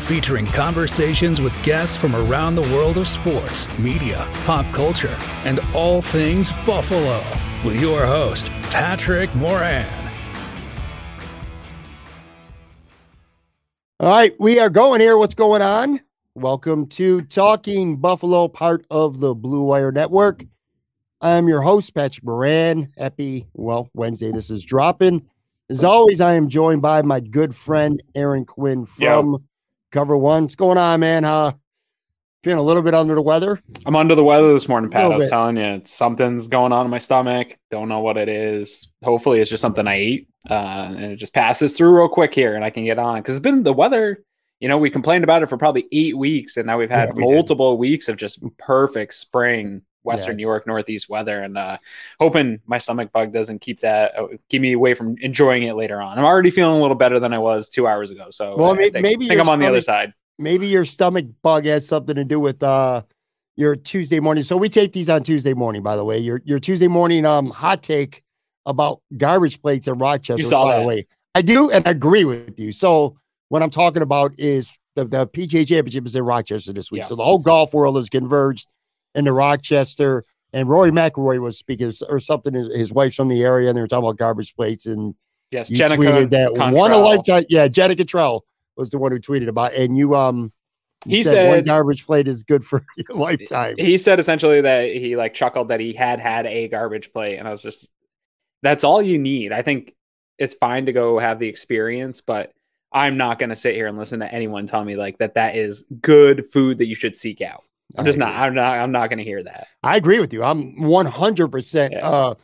featuring conversations with guests from around the world of sports, media, pop culture, and all things Buffalo. With your host, Patrick Moran. All right, we are going here. What's going on? Welcome to Talking Buffalo, part of the Blue Wire Network. I'm your host, Patrick Moran. Happy, well, Wednesday. This is dropping. As always, I am joined by my good friend Aaron Quinn from Yo. Cover One. What's going on, man? Huh? Feeling a little bit under the weather? I'm under the weather this morning, Pat. I was bit. telling you, something's going on in my stomach. Don't know what it is. Hopefully, it's just something I eat, uh, and it just passes through real quick here, and I can get on. Because it's been the weather. You know, we complained about it for probably eight weeks, and now we've had yeah, we multiple did. weeks of just perfect spring Western yeah, New York, Northeast weather, and uh, hoping my stomach bug doesn't keep that uh, keep me away from enjoying it later on. I'm already feeling a little better than I was two hours ago, so well, I maybe, think, maybe think I'm on stomach, the other side. Maybe your stomach bug has something to do with uh, your Tuesday morning. So we take these on Tuesday morning, by the way. Your your Tuesday morning um hot take about garbage plates in Rochester. You saw that. Way. I do and I agree with you. So what I'm talking about is the, the PGA Championship is in Rochester this week. Yeah. So the whole golf world is converged into Rochester and Rory McIlroy was speaking or something. His wife's from the area, and they were talking about garbage plates. And yes, Jenna tweeted that Contrell. one a lifetime. Yeah, Jenna Cottrell was the one who tweeted about. It. And you, um, you he said, said, one garbage plate is good for your lifetime. He said essentially that he like chuckled that he had had a garbage plate, and I was just, that's all you need. I think it's fine to go have the experience, but I'm not going to sit here and listen to anyone tell me like that that is good food that you should seek out. I'm just not. I'm not. I'm not going to hear that. I agree with you. I'm 100 yeah. percent uh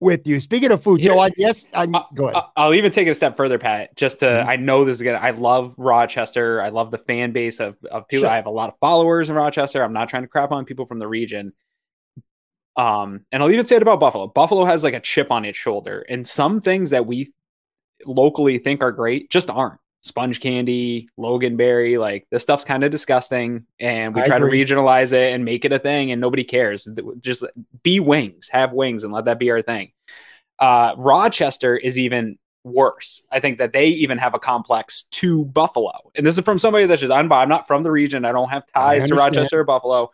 with you. Speaking of food, so I yes, I go ahead. I'll even take it a step further, Pat. Just to, mm-hmm. I know this is gonna. I love Rochester. I love the fan base of of people. Sure. I have a lot of followers in Rochester. I'm not trying to crap on people from the region. Um, and I'll even say it about Buffalo. Buffalo has like a chip on its shoulder, and some things that we locally think are great just aren't sponge candy, Loganberry, like this stuff's kind of disgusting. And we I try agree. to regionalize it and make it a thing, and nobody cares. Just be wings, have wings, and let that be our thing. Uh, Rochester is even worse. I think that they even have a complex to Buffalo. And this is from somebody that's just, I'm, I'm not from the region. I don't have ties to Rochester or Buffalo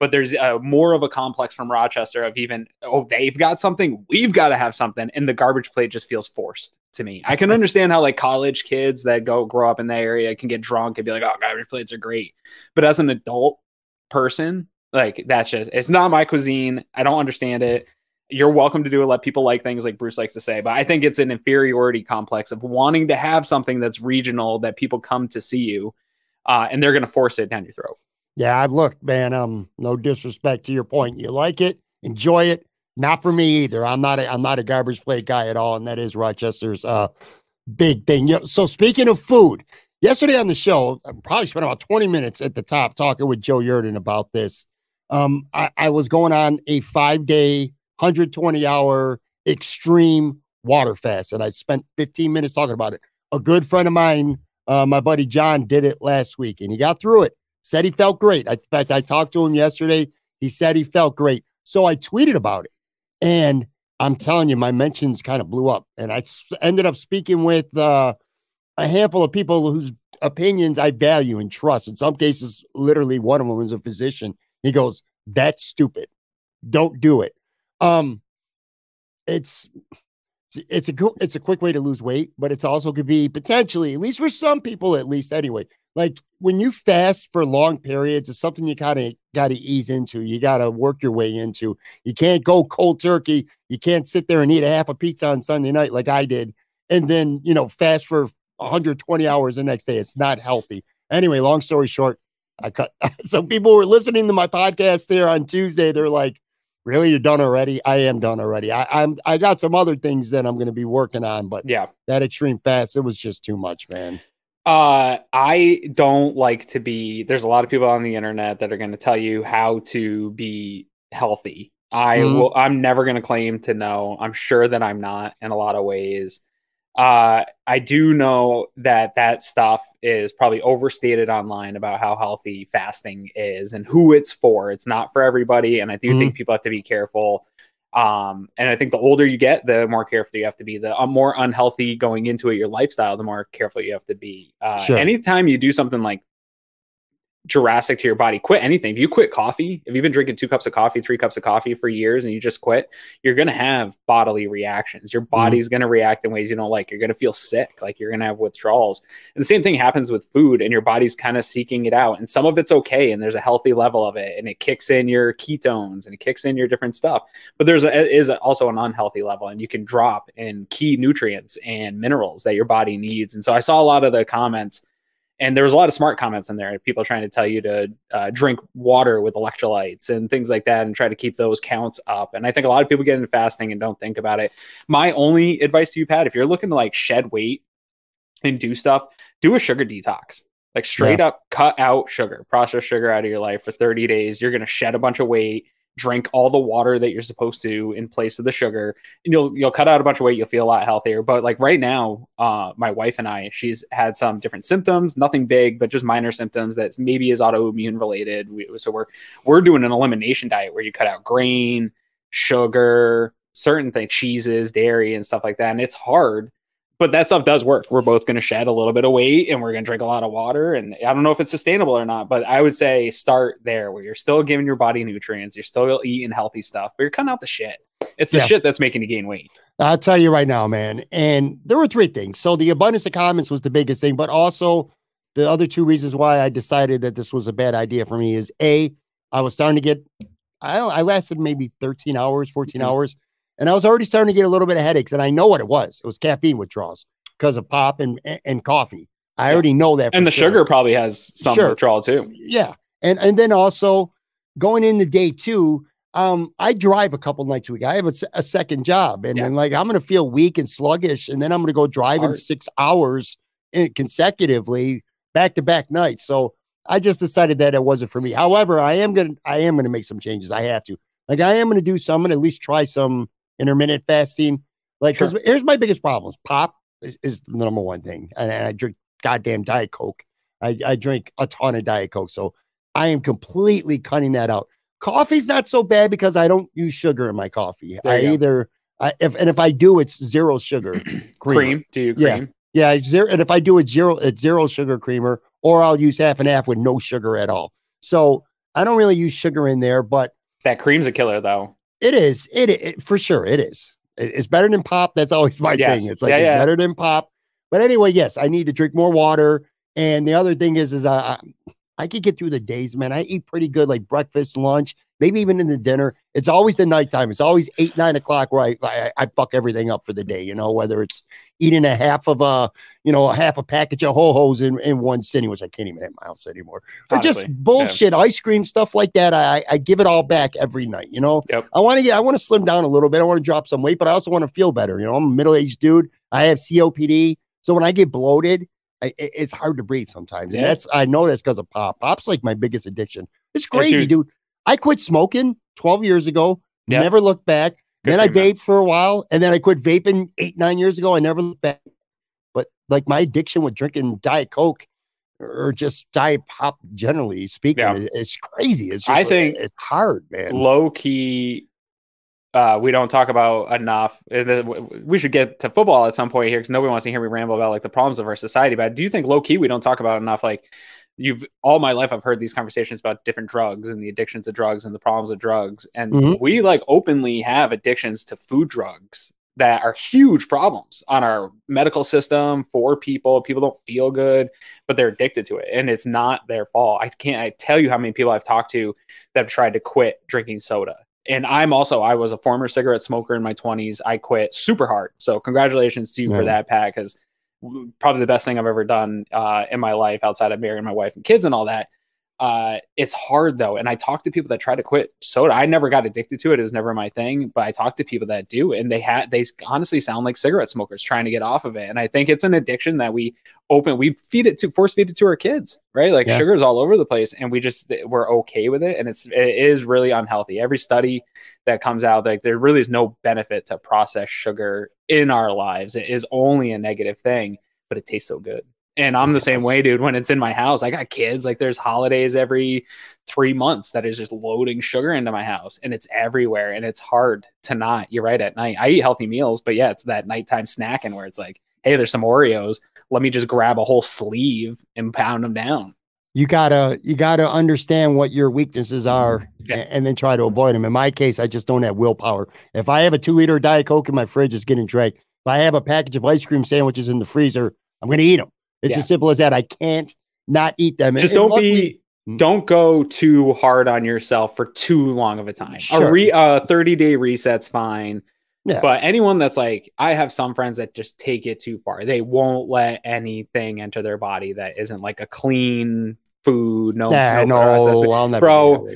but there's uh, more of a complex from Rochester of even oh they've got something we've got to have something and the garbage plate just feels forced to me. I can understand how like college kids that go grow up in that area can get drunk and be like oh garbage plates are great, but as an adult person like that's just it's not my cuisine. I don't understand it. You're welcome to do it. Let people like things like Bruce likes to say, but I think it's an inferiority complex of wanting to have something that's regional that people come to see you, uh, and they're going to force it down your throat. Yeah, I've looked, man. Um, no disrespect to your point. You like it, enjoy it. Not for me either. I'm not a I'm not a garbage plate guy at all, and that is Rochester's uh big thing. So speaking of food, yesterday on the show, I probably spent about 20 minutes at the top talking with Joe Yerdon about this. Um, I, I was going on a five day, 120 hour extreme water fast, and I spent 15 minutes talking about it. A good friend of mine, uh, my buddy John, did it last week, and he got through it said he felt great. In fact, I talked to him yesterday. He said he felt great. So I tweeted about it. And I'm telling you, my mentions kind of blew up. And I ended up speaking with uh, a handful of people whose opinions I value and trust. In some cases, literally one of them is a physician. He goes, "That's stupid. Don't do it." Um, it's it's a it's a quick way to lose weight, but it's also could be potentially, at least for some people, at least anyway. Like when you fast for long periods, it's something you kind of got to ease into. You got to work your way into. You can't go cold turkey. You can't sit there and eat a half a pizza on Sunday night like I did, and then you know fast for 120 hours the next day. It's not healthy. Anyway, long story short, I cut. Some people were listening to my podcast there on Tuesday. They're like, really? You're done already? I am done already. I, i'm i got some other things that i'm going to be working on but yeah. that extreme fast it was just too much man. Uh i don't like to be there's a lot of people on the internet that are going to tell you how to be healthy. I mm-hmm. will i'm never going to claim to know. I'm sure that i'm not in a lot of ways. Uh, I do know that that stuff is probably overstated online about how healthy fasting is and who it's for. It's not for everybody, and I do mm-hmm. think people have to be careful. Um, and I think the older you get, the more careful you have to be. The uh, more unhealthy going into it, your lifestyle, the more careful you have to be. Uh, sure. Anytime you do something like Jurassic to your body. Quit anything. If you quit coffee, if you've been drinking two cups of coffee, three cups of coffee for years and you just quit, you're going to have bodily reactions. Your mm-hmm. body's mm-hmm. going to react in ways you don't like. You're going to feel sick, like you're going to have withdrawals. And the same thing happens with food, and your body's kind of seeking it out. And some of it's okay, and there's a healthy level of it, and it kicks in your ketones and it kicks in your different stuff. But there's a, is also an unhealthy level, and you can drop in key nutrients and minerals that your body needs. And so I saw a lot of the comments and there was a lot of smart comments in there people trying to tell you to uh, drink water with electrolytes and things like that and try to keep those counts up. And i think a lot of people get into fasting and don't think about it. My only advice to you pat if you're looking to like shed weight and do stuff do a sugar detox. Like straight yeah. up cut out sugar processed sugar out of your life for 30 days. You're going to shed a bunch of weight drink all the water that you're supposed to in place of the sugar and you'll you'll cut out a bunch of weight you'll feel a lot healthier. But like right now uh my wife and I she's had some different symptoms nothing big but just minor symptoms that maybe is autoimmune related. We, so we're we're doing an elimination diet where you cut out grain sugar certain things cheeses dairy and stuff like that. And it's hard but that stuff does work. We're both going to shed a little bit of weight and we're going to drink a lot of water. And I don't know if it's sustainable or not, but I would say start there where you're still giving your body nutrients, you're still eating healthy stuff, but you're cutting out the shit. It's the yeah. shit that's making you gain weight. I'll tell you right now, man. And there were three things. So the abundance of comments was the biggest thing, but also the other two reasons why I decided that this was a bad idea for me is A, I was starting to get, I, I lasted maybe 13 hours, 14 mm-hmm. hours and I was already starting to get a little bit of headaches, and I know what it was. It was caffeine withdrawals because of pop and and coffee. I yeah. already know that. And the sure. sugar probably has some sure. withdrawal too. Yeah, and and then also going into day two, um, I drive a couple nights a week. I have a, a second job, and yeah. then like I'm gonna feel weak and sluggish, and then I'm gonna go driving six hours in, consecutively, back to back nights. So I just decided that it wasn't for me. However, I am gonna I am gonna make some changes. I have to. Like I am gonna do some. I'm at least try some intermittent fasting. Like, because sure. here's my biggest problems. Pop is, is, the number one thing, and, and I drink goddamn Diet Coke. I, I drink a ton of Diet Coke, so I am completely cutting that out. Coffee's not so bad because I don't use sugar in my coffee. I go. either I, if and if I do, it's zero sugar cream. cream. Do you cream? Yeah, yeah. Zero, and if I do it zero, it's zero sugar creamer, or I'll use half and half with no sugar at all. So I don't really use sugar in there, but that cream's a killer though. It is. It, it for sure. It is. it's better than pop. That's always my yes. thing. It's like yeah, it's yeah. better than pop. But anyway, yes, I need to drink more water. And the other thing is, is I I could get through the days, man. I eat pretty good, like breakfast, lunch, maybe even in the dinner. It's always the nighttime. It's always eight, nine o'clock where I, I, I fuck everything up for the day, you know, whether it's eating a half of a, you know, a half a package of ho hos in, in one sitting, which I can't even have my house anymore. But just bullshit, yeah. ice cream, stuff like that. I, I give it all back every night, you know. Yep. I want to get, I want to slim down a little bit. I want to drop some weight, but I also want to feel better. You know, I'm a middle aged dude. I have COPD. So when I get bloated, I, it's hard to breathe sometimes. And yeah. that's, I know that's because of pop. Pop's like my biggest addiction. It's crazy, dude. I quit smoking 12 years ago, yep. never looked back. Good then I vaped for a while, and then I quit vaping eight, nine years ago. I never looked back. But like my addiction with drinking Diet Coke or just Diet Pop, generally speaking, yeah. it's crazy. It's just, I think it's hard, man. Low key, uh, we don't talk about enough. We should get to football at some point here because nobody wants to hear me ramble about like the problems of our society. But do you think low key we don't talk about enough? Like you've all my life I've heard these conversations about different drugs and the addictions of drugs and the problems of drugs. And mm-hmm. we like openly have addictions to food drugs that are huge problems on our medical system for people. People don't feel good, but they're addicted to it. And it's not their fault. I can't I tell you how many people I've talked to that have tried to quit drinking soda and I'm also I was a former cigarette smoker in my 20s. I quit super hard. So congratulations to you yeah. for that, Pat, because probably the best thing I've ever done uh, in my life outside of marrying my wife and kids and all that. Uh, it's hard though, and I talk to people that try to quit soda. I never got addicted to it; it was never my thing. But I talk to people that do, and they had they honestly sound like cigarette smokers trying to get off of it. And I think it's an addiction that we open, we feed it to force feed it to our kids, right? Like yeah. sugar is all over the place, and we just we're okay with it, and it's it is really unhealthy. Every study that comes out, like there really is no benefit to processed sugar in our lives. It is only a negative thing, but it tastes so good. And I'm the same way, dude. When it's in my house, I got kids. Like there's holidays every three months that is just loading sugar into my house, and it's everywhere. And it's hard to not. You're right. At night, I eat healthy meals, but yeah, it's that nighttime snacking where it's like, hey, there's some Oreos. Let me just grab a whole sleeve and pound them down. You gotta you gotta understand what your weaknesses are, yeah. and, and then try to avoid them. In my case, I just don't have willpower. If I have a two liter diet coke in my fridge, it's getting drank. If I have a package of ice cream sandwiches in the freezer, I'm gonna eat them. It's yeah. as simple as that. I can't not eat them. Just and, don't luckily, be hmm. don't go too hard on yourself for too long of a time. Sure. A re, uh, 30 day reset's fine. Yeah. But anyone that's like, I have some friends that just take it too far. They won't let anything enter their body that isn't like a clean food. No, nah, no, no I'll never bro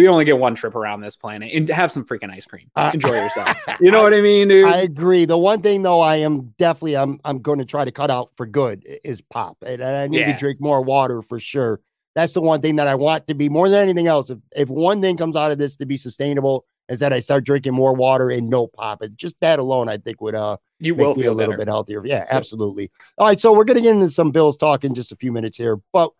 you only get one trip around this planet and have some freaking ice cream. Uh, Enjoy yourself. You know I, what I mean, dude? I agree. The one thing though, I am definitely I'm I'm going to try to cut out for good is pop, and I need yeah. to drink more water for sure. That's the one thing that I want to be more than anything else. If if one thing comes out of this to be sustainable, is that I start drinking more water and no pop. And just that alone, I think would uh you will feel a little better. bit healthier. Yeah, absolutely. All right, so we're gonna get into some Bills talk in just a few minutes here, but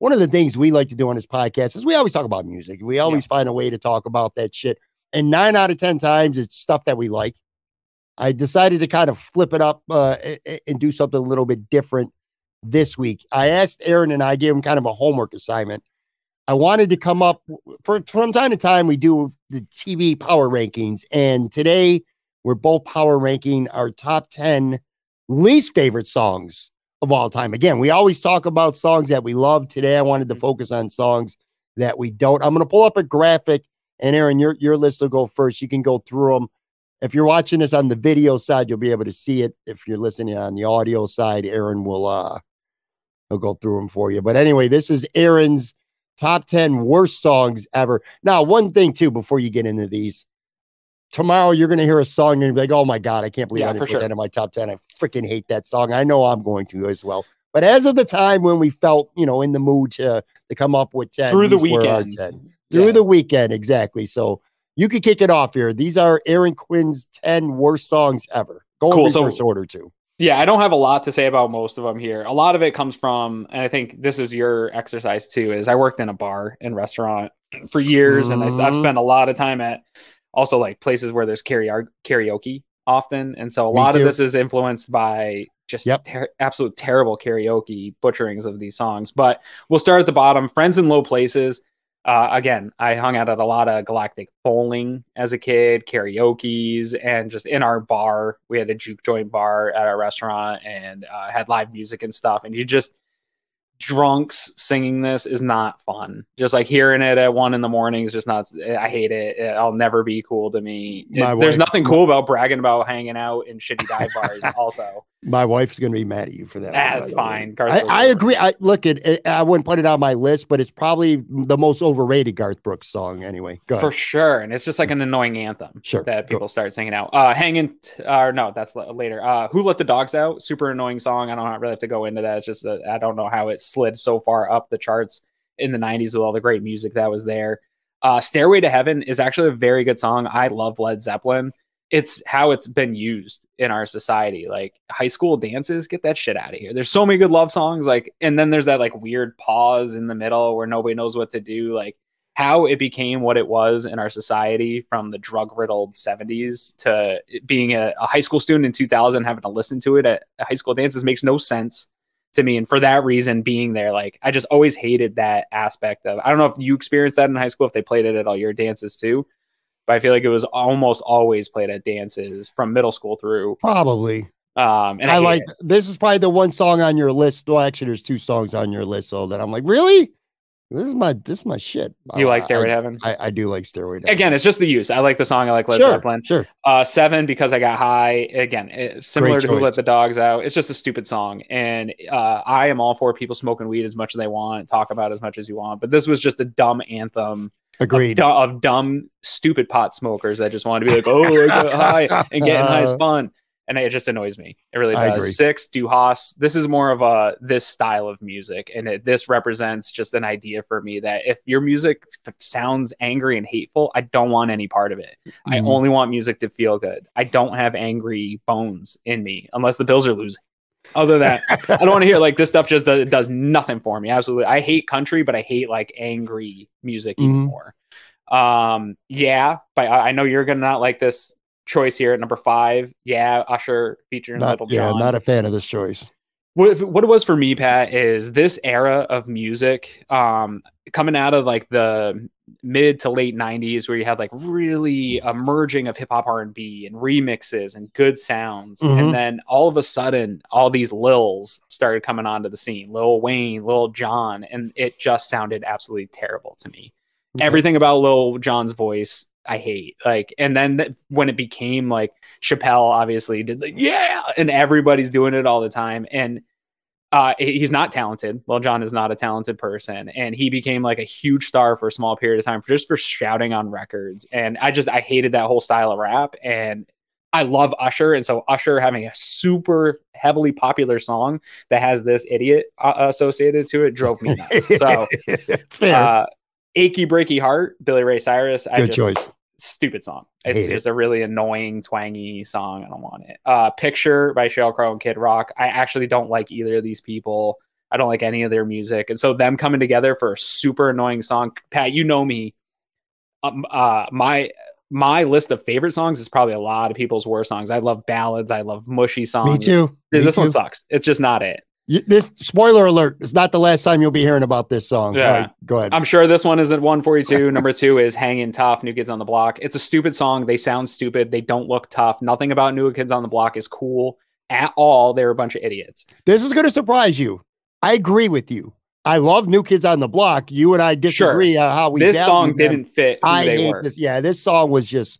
one of the things we like to do on this podcast is we always talk about music. We always yeah. find a way to talk about that shit. And nine out of 10 times, it's stuff that we like. I decided to kind of flip it up uh, and do something a little bit different this week. I asked Aaron and I gave him kind of a homework assignment. I wanted to come up for, from time to time, we do the TV power rankings. And today we're both power ranking our top 10 least favorite songs of all time. Again, we always talk about songs that we love. Today, I wanted to mm-hmm. focus on songs that we don't. I'm going to pull up a graphic, and Aaron, your your list will go first. You can go through them. If you're watching this on the video side, you'll be able to see it. If you're listening on the audio side, Aaron will uh he'll go through them for you. But anyway, this is Aaron's top 10 worst songs ever. Now, one thing too, before you get into these, tomorrow you're going to hear a song and be like, oh my God, I can't believe yeah, I didn't put sure. that in my top 10. I freaking hate that song. I know I'm going to as well. But as of the time when we felt, you know, in the mood to, to come up with 10 through the weekend, 10, through yeah. the weekend, exactly. So you could kick it off here. These are Aaron Quinn's 10 worst songs ever. Go cool. in reverse so, order too. Yeah, I don't have a lot to say about most of them here. A lot of it comes from, and I think this is your exercise too, is I worked in a bar and restaurant for years mm-hmm. and I, I've mm-hmm. spent a lot of time at also like places where there's karaoke often and so a Me lot too. of this is influenced by just yep. ter- absolute terrible karaoke butcherings of these songs but we'll start at the bottom friends in low places uh, again i hung out at a lot of galactic bowling as a kid karaoke's and just in our bar we had a juke joint bar at our restaurant and uh, had live music and stuff and you just drunks singing this is not fun. Just like hearing it at one in the morning is just not. I hate it. I'll never be cool to me. It, there's nothing cool about bragging about hanging out in shitty dive bars. Also, my wife's gonna be mad at you for that. That's fine. I, I, agree. I look at. It, I wouldn't put it on my list, but it's probably the most overrated Garth Brooks song anyway. For sure, and it's just like an annoying anthem. Sure. that people start singing out. Uh, hanging. Or uh, no, that's later. Uh, who let the dogs out? Super annoying song. I don't really have to go into that. It's just I don't know how it slid so far up the charts in the 90s with all the great music that was there. Uh, Stairway to Heaven is actually a very good song. I love Led Zeppelin. It's how it's been used in our society. Like high school dances, get that shit out of here. There's so many good love songs. Like, and then there's that like weird pause in the middle where nobody knows what to do. Like, how it became what it was in our society from the drug riddled 70s to being a, a, high school student in 2000 having to listen to it at, high school dances makes no sense to me and for that reason being there like i just always hated that aspect of i don't know if you experienced that in high school if they played it at all your dances too but i feel like it was almost always played at dances from middle school through probably um and i, I like it. this is probably the one song on your list well actually there's two songs on your list so that i'm like really this is my this is my shit. You like Uh, Stairway to Heaven? I, I do like Steroid. Heaven. Again, it's just the use. I like the song. I like Led sure, Zeppelin. sure. Uh, seven because I got high. Again, it, similar Great to Who. Let the Dogs Out. It's just a stupid song, and uh, I am all for people smoking weed as much as they want, talk about as much as you want. But this was just a dumb anthem Agreed. du- of dumb, stupid pot smokers that just wanted to be like, "Oh, I got high and getting high is fun," and it just annoys me. It really does. Six, Du Hast. This is more of a this style of music, and it, this represents just an idea for me that if your music f- sounds angry and hateful, I don't want any part of it. I Mhm. only want music to feel good. I don't have angry bones in me unless the Bills are losing. Other than that, I don't want to hear like this stuff just does, does nothing for me. Absolutely. I hate country, but I hate like angry music even Mhm. more. Um, yeah, but I, I know you're gonna not like this choice here at number five. Yeah, Usher featuring Not, Little yeah, John. not a fan of this choice. what, what it was for me, Pat, is this era of music, um, coming out of like the mid to late 90s where you had like really a merging of hip hop R&B and remixes and good sounds. Mhm. and then all of a sudden all these lils started coming onto the scene Lil Wayne Lil Jon and it just sounded absolutely terrible to me. Everything about Lil Jon's voice I hate. Like and then th- when it became like Chappelle obviously did like yeah! and everybody's doing it all the time. And uh he's not talented Well, John is not a talented person and he became like a huge star for a small period of time for just for shouting on records and I just I hated that whole style of rap and I love Usher and so Usher having a super heavily popular song that has this idiot uh, associated to it drove me nuts so it's fair. uh, "Achy Breaky Heart," Billy Ray Cyrus. I Good just, choice. Stupid song. It's it. just a really annoying, twangy song. I don't want it. Uh, "Picture" by Sheryl Crow and Kid Rock. I actually don't like either of these people. I don't like any of their music, and so them coming together for a super annoying song. Pat, you know me. Um, uh, my my list of favorite songs is probably a lot of people's worst songs. I love ballads. I love mushy songs. Me too. Me this one sucks. It's just not it. You- this spoiler alert. It's not the last time you'll be hearing about this song. Yeah. Right, go ahead. I'm sure this one is at 142. Number two is Hanging Tough, New Kids on the Block. It's a stupid song. They sound stupid. They don't look tough. Nothing about New Kids on the Block is cool at all. They're a bunch of idiots. this is going to surprise you. I agree with you. I love New Kids on the Block. You and I disagree on how we this song them. didn't fit I hate were. this. Yeah, this song was just.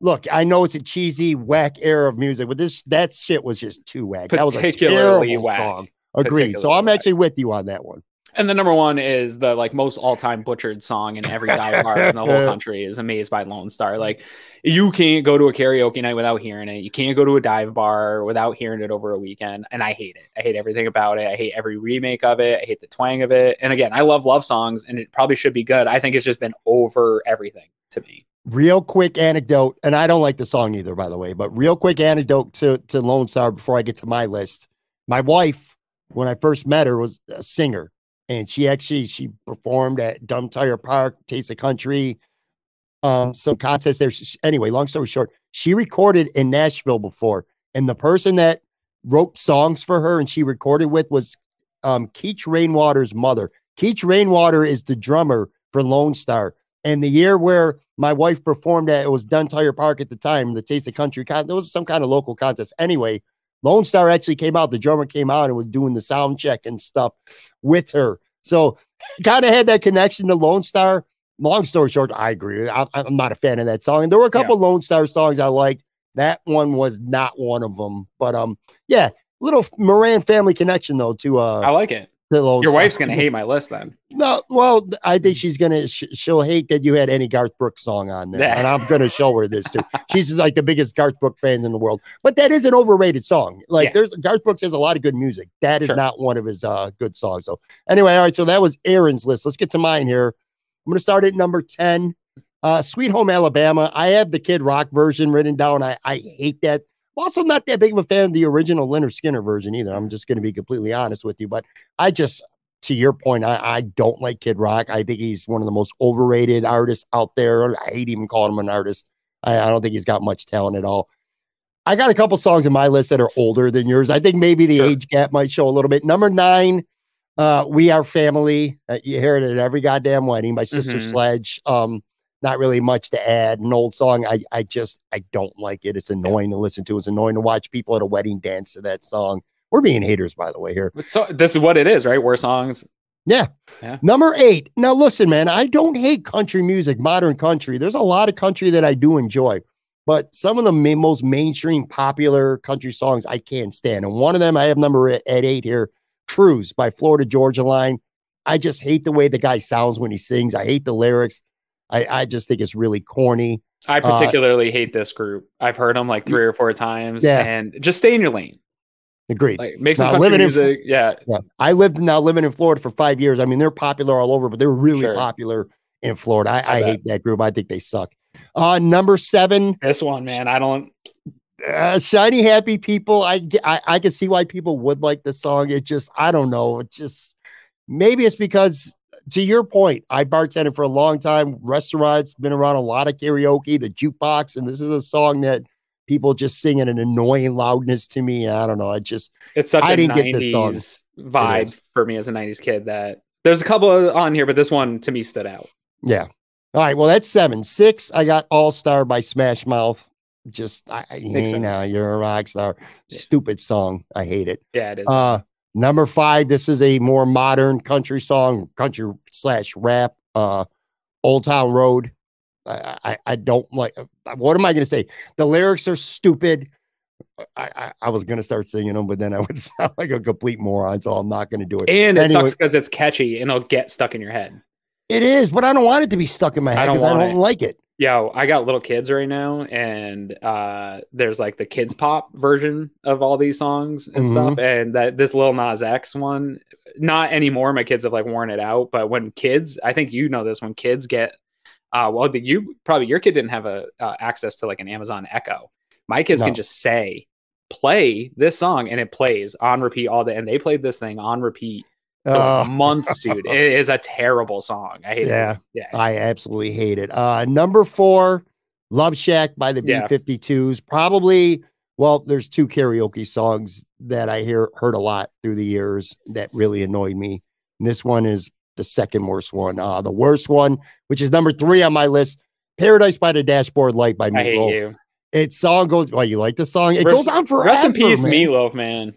Look, I know it's a cheesy, whack era of music, but this that shit was just too whack. That was a Particularly terrible whack. song. Agreed. So I'm actually with you on that one. And the number one is the like most all-time butchered song in every dive bar in the whole country is "Amazed by Lonestar." Like you can't go to a karaoke night without hearing it. You can't go to a dive bar without hearing it over a weekend. And I hate it. I hate everything about it. I hate every remake of it. I hate the twang of it. And again, I love love songs, and it probably should be good. I think it's just been over everything to me. Real quick anecdote, and I don't like the song either, by the way, but real quick anecdote to, to Lonestar before I get to my list. My wife, when I first met her, was a singer. And she actually she performed at Dunn Tire Park, Taste of Country, um, some contests there. She- anyway, long story short, she recorded in Nashville before, and the person that wrote songs for her and she recorded with was um, Keech Rainwater's mother. Keech Rainwater is the drummer for Lonestar. And the year where my wife performed at it was Dunn Tire Park at the time, the Taste of Country con- there was some kind of local contest. Anyway, Lonestar actually came out, the drummer came out and was doing the sound check and stuff with her. So kind of had that connection to Lonestar. Long story short, I agree. I, I'm not a fan of that song. And there were a couple Lonestar songs I liked. That one was not one of them. But um, yeah, little Moran family connection though to uh I like it. Your wife's gonna hate my list then. No, well, I think she's gonna sh- she'll hate that you had any Garth Brooks song on there, Yeah. and I'm gonna show her this too. She's like the biggest Garth Brooks fan in the world, but that is an overrated song. Like, Yeah. there's Garth Brooks has a lot of good music. That is Sure. not one of his uh good songs. So anyway, all right. So that was Aaron's list. Let's get to mine here. I'm gonna start at number ten. Uh, Sweet Home Alabama. I have the Kid Rock version written down. I I hate that. Also not that big of a fan of the original Lynyrd Skynyrd version either. I'm just gonna be completely honest with you, but I just to your point, I, I don't like Kid Rock. I think he's one of the most overrated artists out there. I hate even calling him an artist. I, I don't think he's got much talent at all. I got a couple songs in my list that are older than yours. I think maybe the sure. age gap might show a little bit. Number nine, uh, We Are Family. Uh, you hear it at every goddamn wedding by Sister mm-hmm. Sledge. Um, not really much to add. An old song. I I just I don't like it. It's annoying to listen to. It's annoying to watch people at a wedding dance to that song. We're being haters, by the way, here. So this is what it is, right? We're songs. Yeah. yeah. Number eight. Now listen, man, I don't hate country music, modern country. There's a lot of country that I do enjoy, but some of the ma- most mainstream popular country songs I can't stand. And one of them I have number at eight here, Cruise by Florida Georgia Line. I just hate the way the guy sounds when he sings. I hate the lyrics. I, I just think it's really corny. I uh, particularly uh, hate this group. I've heard them like three or four times. Yeah. And just stay in your lane. Agreed. Like make some now, country music. In, yeah. yeah. I lived now living in Florida for five years. I mean, they're popular all over, but they're really sure. popular in Florida. I, I, I hate that group. I think they suck. Uh, number seven. This one, man. I don't. Uh, shiny happy people. I, I I can see why people would like the song. It just I don't know. It just maybe it's because to your point, I bartended for a long time, restaurants, been around a lot of karaoke, the jukebox, and this is a song that people just sing at an annoying loudness to me. I don't know. I just it's such I a didn't 90s get this song. vibe for me as a 90s kid that there's a couple on here, but this one to me stood out. Yeah. All right. Well, that's seven. Six, I got All Star by Smash Mouth. Just I, hey now you're a rock star. Yeah. Stupid song. I hate it. Yeah, it is. Uh Number five, this is a more modern country song, country slash rap. Uh, Old Town Road. I, I, I don't like. What am I going to say? The lyrics are stupid. I, I, I, was gonna start singing them, but then I would sound like a complete moron, so I'm not gonna do it. And it sucks because it's catchy and it'll get stuck in your head. It is, but I don't want it to be stuck in my head because I don't, I don't like it. Yo, I got little kids right now, and uh, there's like the kids pop version of all these songs and mm-hmm. stuff. And that this Lil Nas X one, not anymore. My kids have like worn it out. But when kids, I think you know this, when kids get, uh, well, the, you probably your kid didn't have a uh, access to like an Amazon Echo. My kids no. can just say, play this song, and it plays on repeat all day. And they played this thing on repeat uh, months, dude. It is a terrible song. I hate yeah, it. Yeah. I absolutely hate it. Uh number four, Love Shack by the yeah. B52s. Probably, well, there's two karaoke songs that I hear heard a lot through the years that really annoyed me. And this one is the second worst one. Uh the worst one, which is number three on my list, Paradise by the Dashboard Light by Meatloaf. I hate you. It song goes. Well, you like the song? It rest, goes on forever. Rest in peace, man. Meatloaf, man.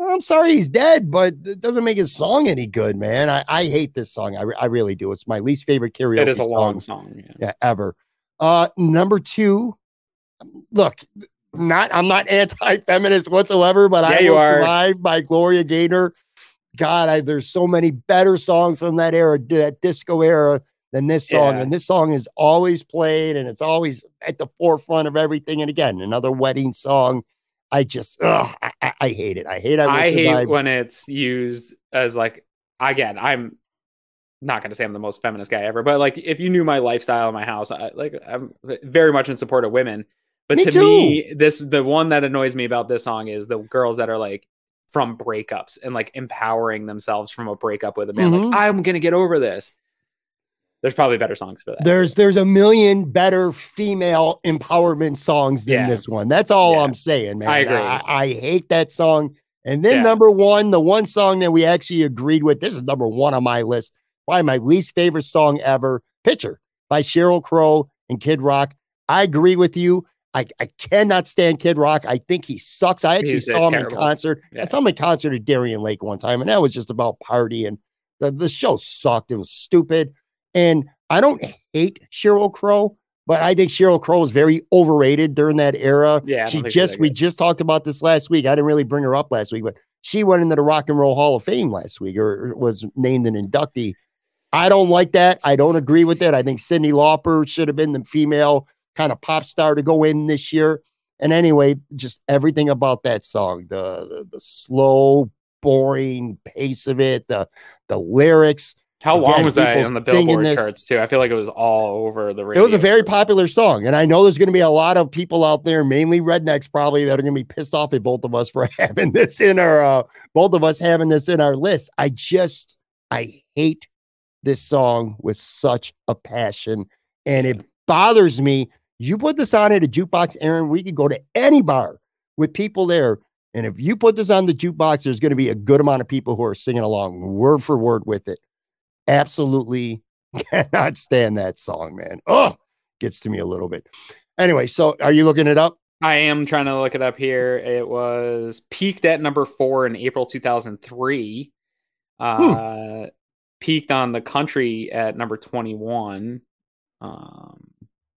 I'm sorry he's dead, but it doesn't make his song any good, man. I, I hate this song. I, I really do. It's my least favorite karaoke. It is a song, long song, yeah. yeah, ever. Uh, number two, look, not I'm not anti-feminist whatsoever, but yeah, I was alive by Gloria Gaynor. God, I, there's so many better songs from that era, that disco era, than this song. Yeah. And this song is always played, and it's always at the forefront of everything. And again, another wedding song I just, ugh, I, I, hate it. I hate. I, I hate when it's used as like again. I'm not going to say I'm the most feminist guy ever, but like if you knew my lifestyle in my house, I, like I'm very much in support of women. But me to too. me, this the one that annoys me about this song is the girls that are like from breakups and like empowering themselves from a breakup with a man. Mm-hmm. Like I'm gonna get over this there's probably better songs for that. There's there's a million better female empowerment songs than yeah. this one. That's all yeah. I'm saying, man. I agree. I, I hate that song. And then yeah. number one, the one song that we actually agreed with. This is number one on my list. Probably my least favorite song ever. Picture by Sheryl Crow and Kid Rock. I agree with you. I, I cannot stand Kid Rock. I think he sucks. I actually He's saw him terrible. in concert. I saw him in concert at Darien Lake one time, and that was just about party. And the, the show sucked. It was stupid. And I don't hate Sheryl Crow, but I think Sheryl Crow was very overrated during that era. Yeah, she just we just talked about this last week. I didn't really bring her up last week, but she went into the Rock and Roll Hall of Fame last week, or was named an inductee. I don't like that. I don't agree with it. I think Cyndi Lauper should have been the female kind of pop star to go in this year. And anyway, just everything about that song, the, the, the slow, boring pace of it, the the lyrics, how long was that on the Billboard this. charts too? I feel like it was all over the radio. It was a very popular song, and I know there's going to be a lot of people out there, mainly rednecks, probably that are going to be pissed off at both of us for having this in our uh, both of us having this in our list. I just I hate this song with such a passion, and it bothers me. You put this on at a jukebox, Aaron. We could go to any bar with people there. And if you put this on the jukebox, there's going to be a good amount of people who are singing along word for word with it. Absolutely cannot stand that song, man. Oh, gets to me a little bit. Anyway, so are you looking it up? I am trying to look it up here. It was peaked at number four in April 2003. Uh, hmm. Peaked on the country at number 21. Um,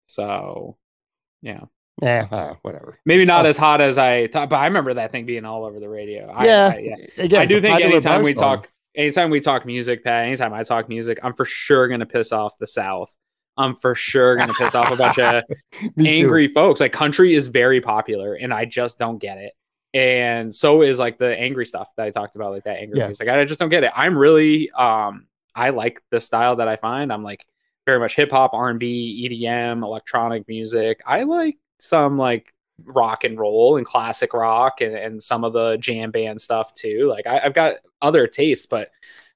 so, yeah. Yeah, uh, whatever. Maybe it's not as hot as I thought, but I remember that thing being all over the radio. Yeah, I, I yeah. Again, I do think anytime we song. talk, anytime we talk music, Pat, anytime I talk music, I'm for sure going to piss off the South. I'm for sure going to piss off a bunch of angry too. folks. Like country is very popular, and I just don't get it. And so is like the angry stuff that I talked about, like that angry yeah. music. I just don't get it. I'm really, um, I like the style that I find. I'm like very much hip hop, R and B, EDM, electronic music. I like some like rock and roll and classic rock and, and some of the jam band stuff too. Like I, have got other tastes, but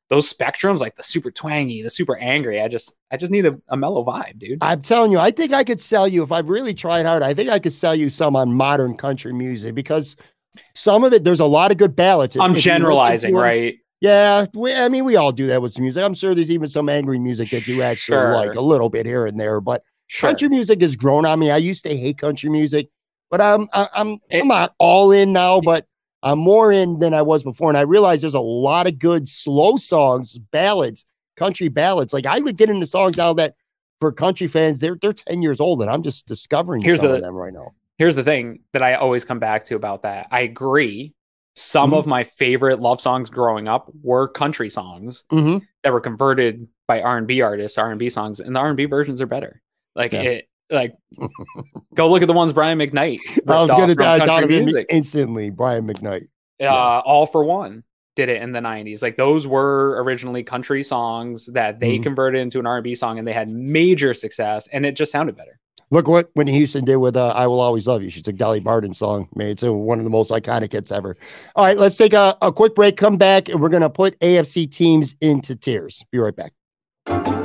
those spectrums, like the super twangy, the super angry, I just I just need a, a mellow vibe, dude. I'm telling you, I think I could sell you if I've really tried hard. I think I could sell you some on modern country music because some of it there's a lot of good ballads. I'm generalizing, right? Yeah, we, I mean, we all do that with some music. I'm sure there's even some angry music that you actually sure. like a little bit here and there, but Sure. Country music has grown on me. I used to hate country music, but I'm I'm I'm not all in now, but I'm more in than I was before. And I realize there's a lot of good slow songs, ballads, country ballads. Like I would get into songs now that for country fans, they're they're 10 years old, and I'm just discovering here's some the, of them right now. Here's the thing that I always come back to about that. I agree. Some mm-hmm. of my favorite love songs growing up were country songs mm-hmm. that were converted by R&B artists, R&B songs, and the R&B versions are better. like yeah. it, like go look at the ones Brian McKnight. I was going to die music. instantly. Brian McKnight. Uh, yeah. All-4-One did it in the 90s like those were originally country songs that they mm-hmm. converted into an r&b song and they had major success and it just sounded better look what Whitney Houston did with uh, "I Will Always Love You." She took Dolly Parton's song, made it's one of the most iconic hits ever. All right, let's take a, a quick break. Come back, and we're gonna put AFC teams into tiers Be right back.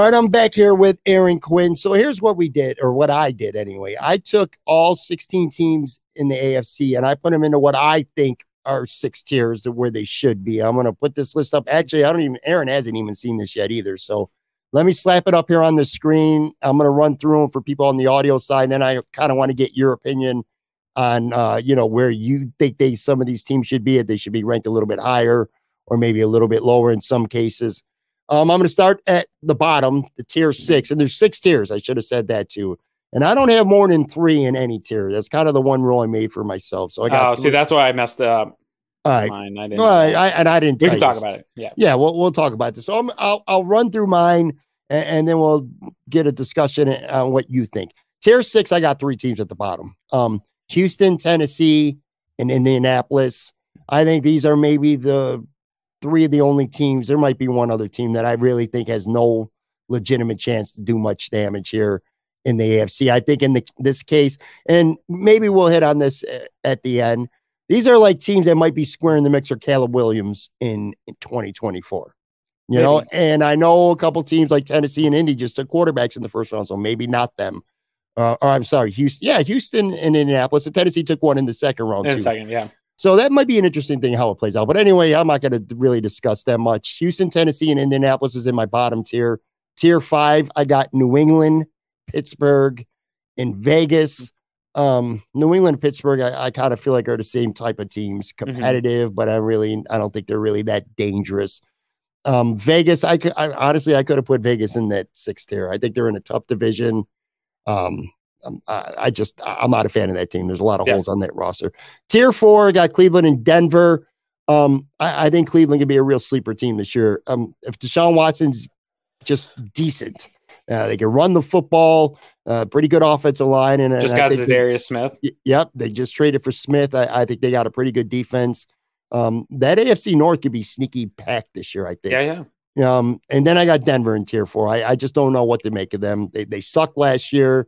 All right, I'm back here with Aaron Quinn. So here's what we did, or what I did anyway. I took all 16 teams in the AFC and I put them into what I think are six tiers to where they should be. I'm going to put this list up. Actually, I don't even, Aaron hasn't even seen this yet either. So let me slap it up here on the screen. I'm going to run through them for people on the audio side. Then I kind of want to get your opinion on, uh, you know, where you think they some of these teams should be. If they should be ranked a little bit higher or maybe a little bit lower in some cases. Um, I'm going to start at the bottom, the tier six, and there's six tiers. I should have said that too. And I don't have more than three in any tier. That's kind of the one rule I made for myself. So I got. Oh, see, that's why I messed up. All right. Mine. I didn't. All right. I, and I didn't. we can talk this. about it. Yeah. Yeah, we'll we'll talk about this. So I'm, I'll I'll run through mine, and, and then we'll get a discussion on what you think. Tier six, I got three teams at the bottom. Um, Houston, Tennessee, and Indianapolis. I think these are maybe the three of the only teams. There might be one other team that I really think has no legitimate chance to do much damage here in the AFC. I think in the, this case, and maybe we'll hit on this uh, at the end. These are like teams that might be squaring the mix for Caleb Williams in, in 2024. You know, Maybe. and I know a couple teams like Tennessee and Indy just took quarterbacks in the first round, so maybe not them. Uh, or I'm sorry, Houston. Yeah, Houston and Indianapolis. And Tennessee took one in the second round In too. second. Yeah. So that might be an interesting thing how it plays out. But anyway, I'm not going to really discuss that much. Houston, Tennessee, and Indianapolis is in my bottom tier. Tier five, I got New England, Pittsburgh, and Vegas. Um, New England, Pittsburgh, I, I kind of feel like are the same type of teams, competitive, but I really, I don't think they're really that dangerous. Um, Vegas, I could, I honestly, I could have put Vegas in that sixth tier. I think they're in a tough division. Um, um, I, I just, I'm not a fan of that team. There's a lot of Yeah. holes on that roster. Tier four, got Cleveland and Denver. Um, I, I think Cleveland can be a real sleeper team this year. Um, if Deshaun Watson's just decent, uh, they can run the football, uh, pretty good offensive line, and Just and got Za'Darius Smith. Y- Yep, they just traded for Smith. I, I think they got a pretty good defense. Um, that AFC North could be sneaky packed this year. I think. Yeah. Yeah. Um, and then I got Denver in tier four. I, I just don't know what to make of them. They they sucked last year.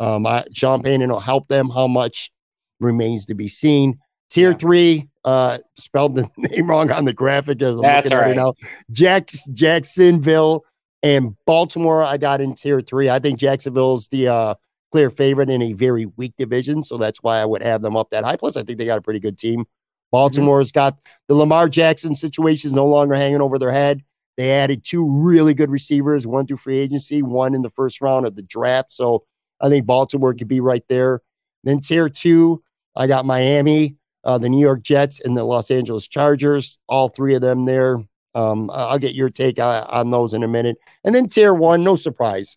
Um, I, Sean Payton will help them. How much remains to be seen. Tier Yeah. three, uh, spelled the name wrong on the graphic. As I'm That's looking at it all now. Jacks, Jacksonville and Baltimore. I got in tier three. I think Jacksonville's the uh, clear favorite in a very weak division, so that's why I would have them up that high. Plus, I think they got a pretty good team. Baltimore's got the Lamar Jackson situation is no longer hanging over their head. They added two really good receivers, one through free agency, one in the first round of the draft. So I think Baltimore could be right there. Then tier two, I got Miami, uh, the New York Jets, and the Los Angeles Chargers. All three of them there. Um, I'll get your take on, on those in a minute. And then tier one, no surprise.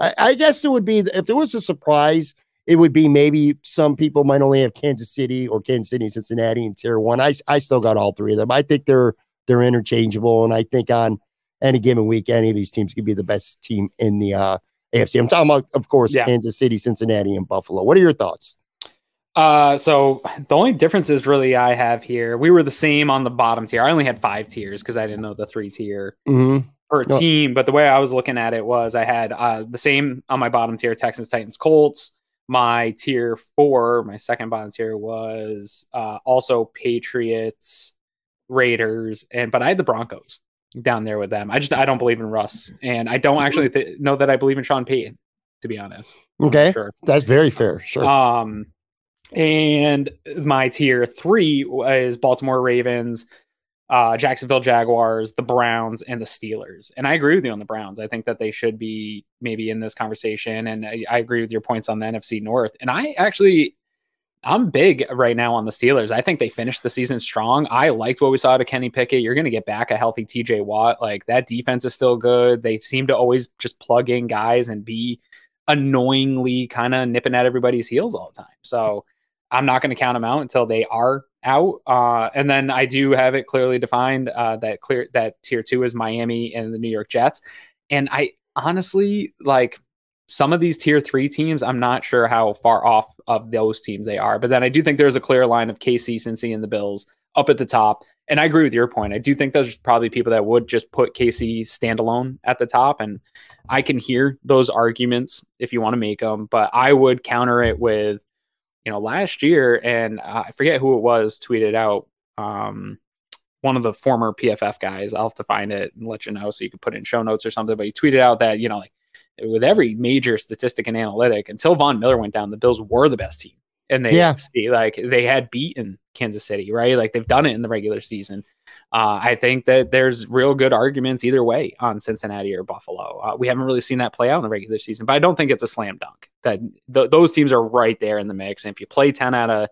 I, I guess it would be if there was a surprise, it would be maybe some people might only have Kansas City or Kansas City, Cincinnati in tier one. I, I still got all three of them. I think they're they're interchangeable, and I think on any given week, any of these teams could be the best team in the uh, AFC. I'm talking about, of course, Yeah. Kansas City, Cincinnati, and Buffalo. What are your thoughts? Uh, so the only differences really I have here, we were the same on the bottom tier. I only had five tiers because I didn't know the three tier Mm-hmm. per No. team. But the way I was looking at it was I had uh, the same on my bottom tier: Texans, Titans, Colts. My tier four, my second bottom tier was uh, also Patriots, Raiders, and but I had the Broncos down there with them. I just I don't believe in Russ, and I don't actually th- know that I believe in Sean Payton, to be honest. Okay, sure. that's very fair. Sure. Um, and my tier three is Baltimore Ravens, uh, Jacksonville Jaguars, the Browns, and the Steelers. And I agree with you on the Browns. I think that they should be maybe in this conversation. And I, I agree with your points on the NFC North. And I actually, I'm big right now on the Steelers. I think they finished the season strong. I liked what we saw to Kenny Pickett. You're going to get back a healthy TJ Watt. Like that defense is still good. They seem to always just plug in guys and be annoyingly kind of nipping at everybody's heels all the time. So I'm not going to count them out until they are out. Uh, and then I do have it clearly defined uh, that clear that tier two is Miami and the New York Jets. And I honestly like some of these tier three teams. I'm not sure how far off of those teams they are, but then I do think there's a clear line of KC, Cincy, and the Bills up at the top. And I agree with your point. I do think there's probably people that would just put KC standalone at the top, and I can hear those arguments if you want to make them. But I would counter it with you know, last year, and I forget who it was, tweeted out um, one of the former PFF guys. I'll have to find it and let you know so you can put it in show notes or something. But he tweeted out that, you know, like with every major statistic and analytic, until Von Miller went down, the Bills were the best team. And they Yeah. see, like they had beaten Kansas City, right? Like they've done it in the regular season. Uh, I think that there's real good arguments either way on Cincinnati or Buffalo. Uh, we haven't really seen that play out in the regular season, but I don't think it's a slam dunk. That th- those teams are right there in the mix. And if you play ten out of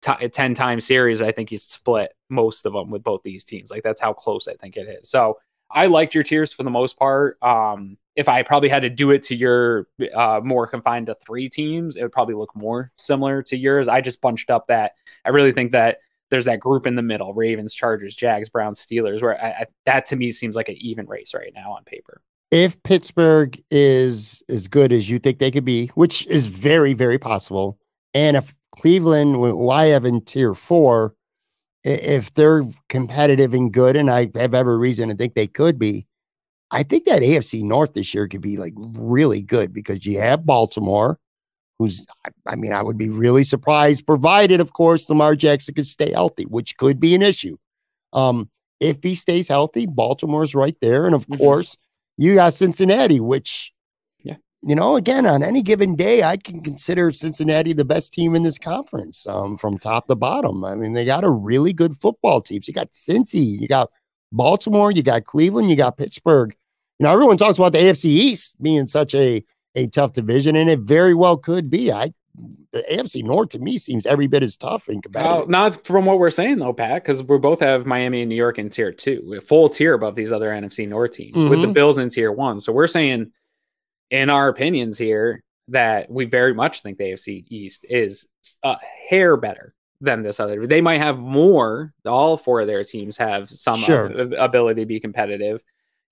t- ten time series, I think you split most of them with both these teams. Like that's how close I think it is. So I liked your tiers for the most part. Um, if I probably had to do it to your uh, more confined to three teams, it would probably look more similar to yours. I just bunched up that I really think that there's that group in the middle: Ravens, Chargers, Jags, Browns, Steelers. Where I, I, that to me seems like an even race right now on paper. If Pittsburgh is as good as you think they could be, which is very, very possible, and if Cleveland, who I have in tier four, if they're competitive and good, and I have every reason to think they could be, I think that AFC North this year could be like really good because you have Baltimore, who's, I mean, I would be really surprised, provided, of course, Lamar Jackson could stay healthy, which could be an issue. Um, if he stays healthy, Baltimore's right there. And of mm-hmm. course, you got Cincinnati, which yeah, you know, again, on any given day, I can consider Cincinnati the best team in this conference um, from top to bottom. I mean, they got a really good football team. So you got Cincy, you got Baltimore, you got Cleveland, you got Pittsburgh. Know, everyone talks about the AFC East being such a a tough division, and it very well could be. I the AFC North to me seems every bit as tough and competitive. Well, not from what we're saying though, Pat, because we both have Miami and New York in tier two, a full tier above these other NFC North teams, mm-hmm. with the mm-hmm. Bills in tier one. So we're saying in our opinions here that we very much think the AFC East is a hair better than this other. They might have more. All four of their teams have some sure. ability to be competitive.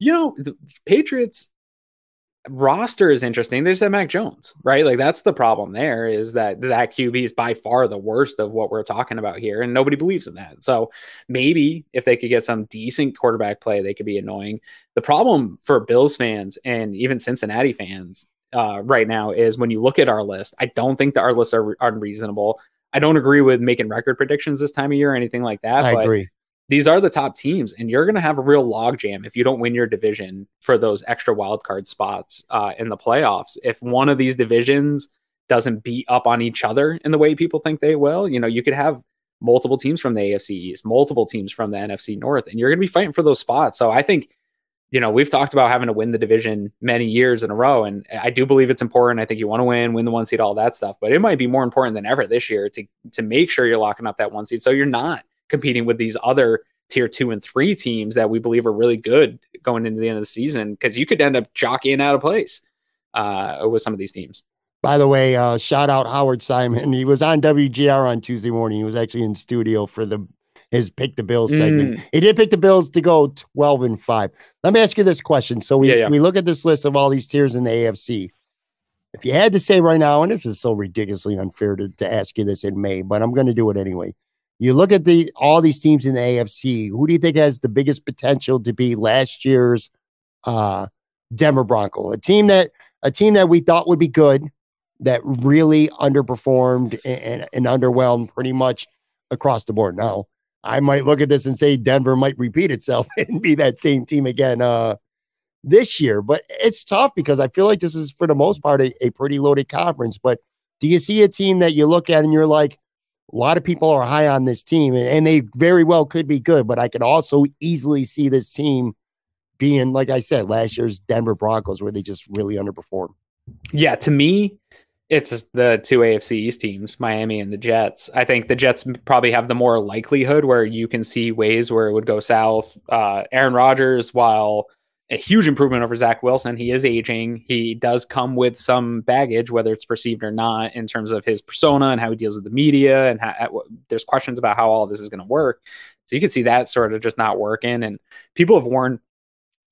You know, the Patriots roster is interesting. There's that Mac Jones, right? Like that's the problem there is that that QB is by far the worst of what we're talking about here, and nobody believes in that. So maybe if they could get some decent quarterback play, they could be annoying. The problem for Bills fans and even Cincinnati fans uh, right now is when you look at our list, I don't think that our lists are unreasonable. I don't agree with making record predictions this time of year or anything like that. I agree these are the top teams, and you're going to have a real logjam if you don't win your division for those extra wild card spots uh, in the playoffs. If one of these divisions doesn't beat up on each other in the way people think they will, you know, you could have multiple teams from the AFC East, multiple teams from the NFC North, and you're going to be fighting for those spots. So I think, you know, we've talked about having to win the division many years in a row, and I do believe it's important. I think you want to win, win the one seed, all that stuff, but it might be more important than ever this year to to make sure you're locking up that one seed, so you're not competing with these other tier two and three teams that we believe are really good going into the end of the season because you could end up jockeying out of place uh, with some of these teams. By the way, uh, shout out Howard Simon. He was on WGR on Tuesday morning. He was actually in studio for the his pick the Bills segment. Mm. He did pick the Bills to go 12 and 5. Let me ask you this question. So we, yeah, yeah. we look at this list of all these tiers in the AFC. If you had to say right now, and this is so ridiculously unfair to, to ask you this in May, but I'm going to do it anyway. You look at the all these teams in the AFC. Who do you think has the biggest potential to be last year's uh, Denver Bronco? A team that a team that we thought would be good, that really underperformed and, and, and underwhelmed pretty much across the board. Now, I might look at this and say Denver might repeat itself and be that same team again uh, this year. But it's tough because I feel like this is, for the most part, a, a, pretty loaded conference. But do you see a team that you look at and you're like, a lot of people are high on this team, and they very well could be good, but I could also easily see this team being, like I said, last year's Denver Broncos, where they just really underperformed. Yeah, to me, it's the two AFC East teams, Miami and the Jets. I think the Jets probably have the more likelihood where you can see ways where it would go south. Uh, Aaron Rodgers, while a huge improvement over Zach Wilson. He is aging. He does come with some baggage, whether it's perceived or not, in terms of his persona and how he deals with the media. And how, there's questions about how all this is going to work. So you can see that sort of just not working. And people have warned.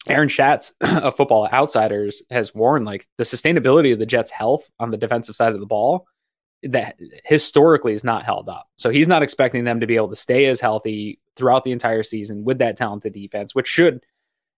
Aaron Schatz of Football Outsiders has warned like the sustainability of the Jets' health on the defensive side of the ball that historically is not held up. So he's not expecting them to be able to stay as healthy throughout the entire season with that talented defense, which should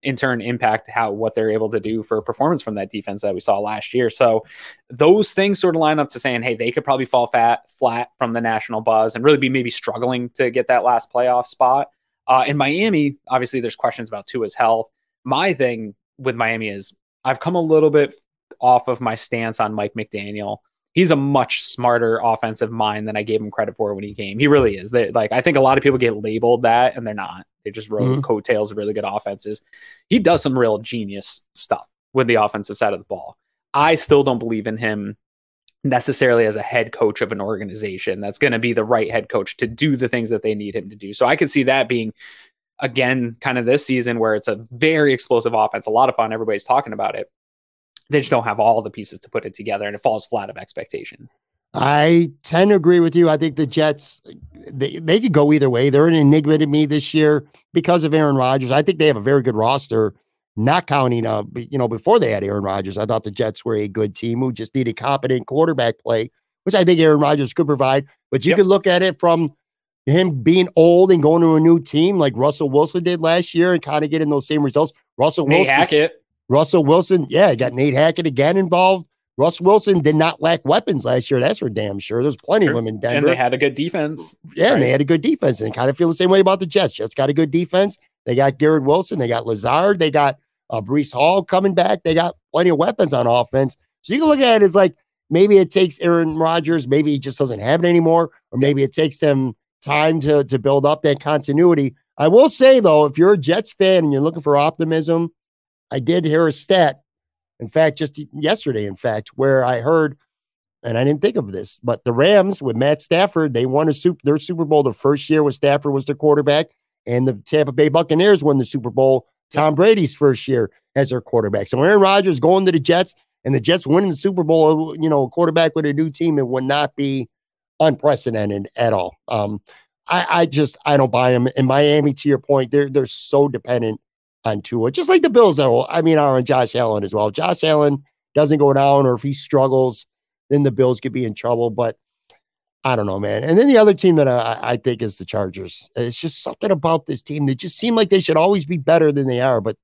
in turn impact how what they're able to do for performance from that defense that we saw last year. So those things sort of line up to saying, hey, they could probably fall fat flat from the national buzz and really be maybe struggling to get that last playoff spot. Uh, in Miami, obviously, there's questions about Tua's health. My thing with Miami is I've come a little bit off of my stance on Mike McDaniel he's a much smarter offensive mind than I gave him credit for when he came. He really is. They, like I think a lot of people get labeled that and they're not. They just rode mm-hmm. coattails of really good offenses. He does some real genius stuff with the offensive side of the ball. I still don't believe in him necessarily as a head coach of an organization that's going to be the right head coach to do the things that they need him to do. So I could see that being again kind of this season where it's a very explosive offense, a lot of fun. Everybody's talking about it they just don't have all the pieces to put it together and it falls flat of expectation. I tend to agree with you. I think the Jets they, they could go either way. They're an enigma to me this year because of Aaron Rodgers. I think they have a very good roster, not counting uh, you know, before they had Aaron Rodgers. I thought the Jets were a good team who just needed competent quarterback play, which I think Aaron Rodgers could provide. But you yep. could look at it from him being old and going to a new team like Russell Wilson did last year and kind of getting those same results. Russell Nate Wilson. Hackett. Russell Wilson, yeah, got Nate Hackett again involved. Russ Wilson did not lack weapons last year. That's for damn sure. There's plenty sure. of them in Denver. And they had a good defense. Yeah, right? and they had a good defense. And kind of feel the same way about the Jets. Jets got a good defense. They got Garrett Wilson. They got Lazard. They got uh, Breece Hall coming back. They got plenty of weapons on offense. So you can look at it as like maybe it takes Aaron Rodgers, maybe he just doesn't have it anymore, or maybe it takes them time to, to build up that continuity. I will say, though, if you're a Jets fan and you're looking for optimism, I did hear a stat in fact, just yesterday, in fact, where I heard, and I didn't think of this, but the Rams with Matt Stafford, they won a super their Super Bowl the first year with Stafford was their quarterback, and the Tampa Bay Buccaneers won the Super Bowl. Tom Brady's first year as their quarterback. So Aaron Rodgers going to the Jets and the Jets winning the Super Bowl, you know, quarterback with a new team, it would not be unprecedented at all. Um, I, I just I don't buy them. In Miami, to your point, they're they're so dependent on Tua, just like the Bills, though. I mean, are on Josh Allen as well. If Josh Allen doesn't go down or if he struggles, then the Bills could be in trouble. But I don't know, man. And then the other team that I, I think is the Chargers. It's just something about this team that just seem like they should always be better than they are. But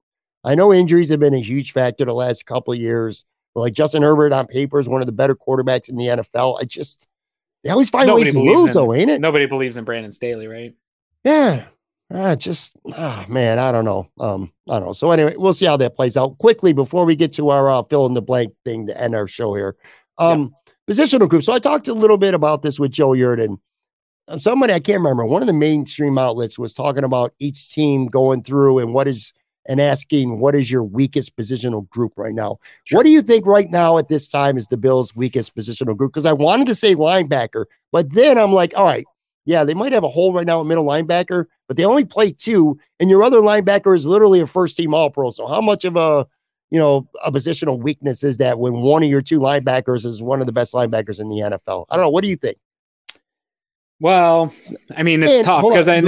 I know injuries have been a huge factor the last couple of years. But like Justin Herbert on paper is one of the better quarterbacks in the NFL. I just they always find nobody ways to lose, in, though, ain't it? Nobody believes in Brandon Staley, right? Yeah, uh, just oh, man, I don't know. Um, I don't know. So anyway, we'll see how that plays out quickly before we get to our uh, fill in the blank thing to end our show here. Um, yeah. positional group. So I talked a little bit about this with Joe Yerdon. Uh, somebody I can't remember. One of the mainstream outlets was talking about each team going through and what is and asking what is your weakest positional group right now. Sure. What do you think right now at this time is the Bills' weakest positional group? Because I wanted to say linebacker, but then I'm like, all right, yeah, they might have a hole right now at middle linebacker, but they only play two, and your other linebacker is literally a first team all pro. So how much of a you know a positional weakness is that when one of your two linebackers is one of the best linebackers in the NFL? I don't know. What do you think? Well, I mean, it's and, tough because then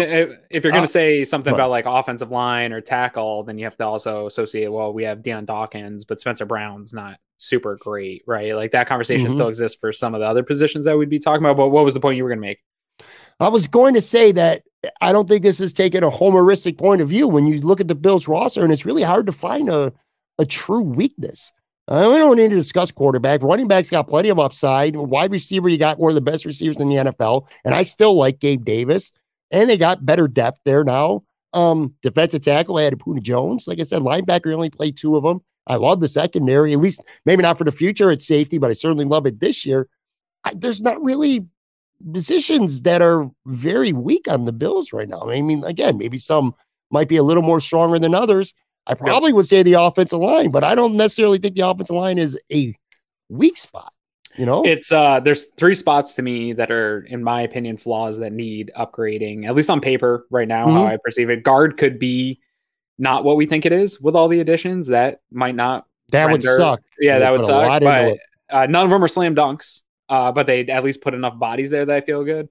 if you're going to uh, say something about like offensive line or tackle, then you have to also associate, well, we have Dion Dawkins, but Spencer Brown's not super great, right? Like that conversation mm-hmm. still exists for some of the other positions that we'd be talking about. But what was the point you were going to make? I was going to say that I don't think this is taking a homeristic point of view when you look at the Bills roster, and it's really hard to find a, a true weakness. Uh, we don't need to discuss quarterback. Running backs got plenty of upside. Wide receiver, you got one of the best receivers in the NFL, and I still like Gabe Davis. And they got better depth there now. Um, defensive tackle, they had Puna Jones. Like I said, linebacker only played two of them. I love the secondary, at least maybe not for the future at safety, but I certainly love it this year. I, there's not really positions that are very weak on the Bills right now. I mean, again, maybe some might be a little more stronger than others. I probably would say the offensive line, but I don't necessarily think the offensive line is a weak spot. You know, it's uh there's three spots to me that are, in my opinion, flaws that need upgrading, at least on paper right now, mm-hmm. how I perceive it. Guard could be not what we think it is with all the additions. That might not that render, would suck. Yeah, that would suck. But uh, none of them are slam dunks uh, but they at least put enough bodies there that I feel good.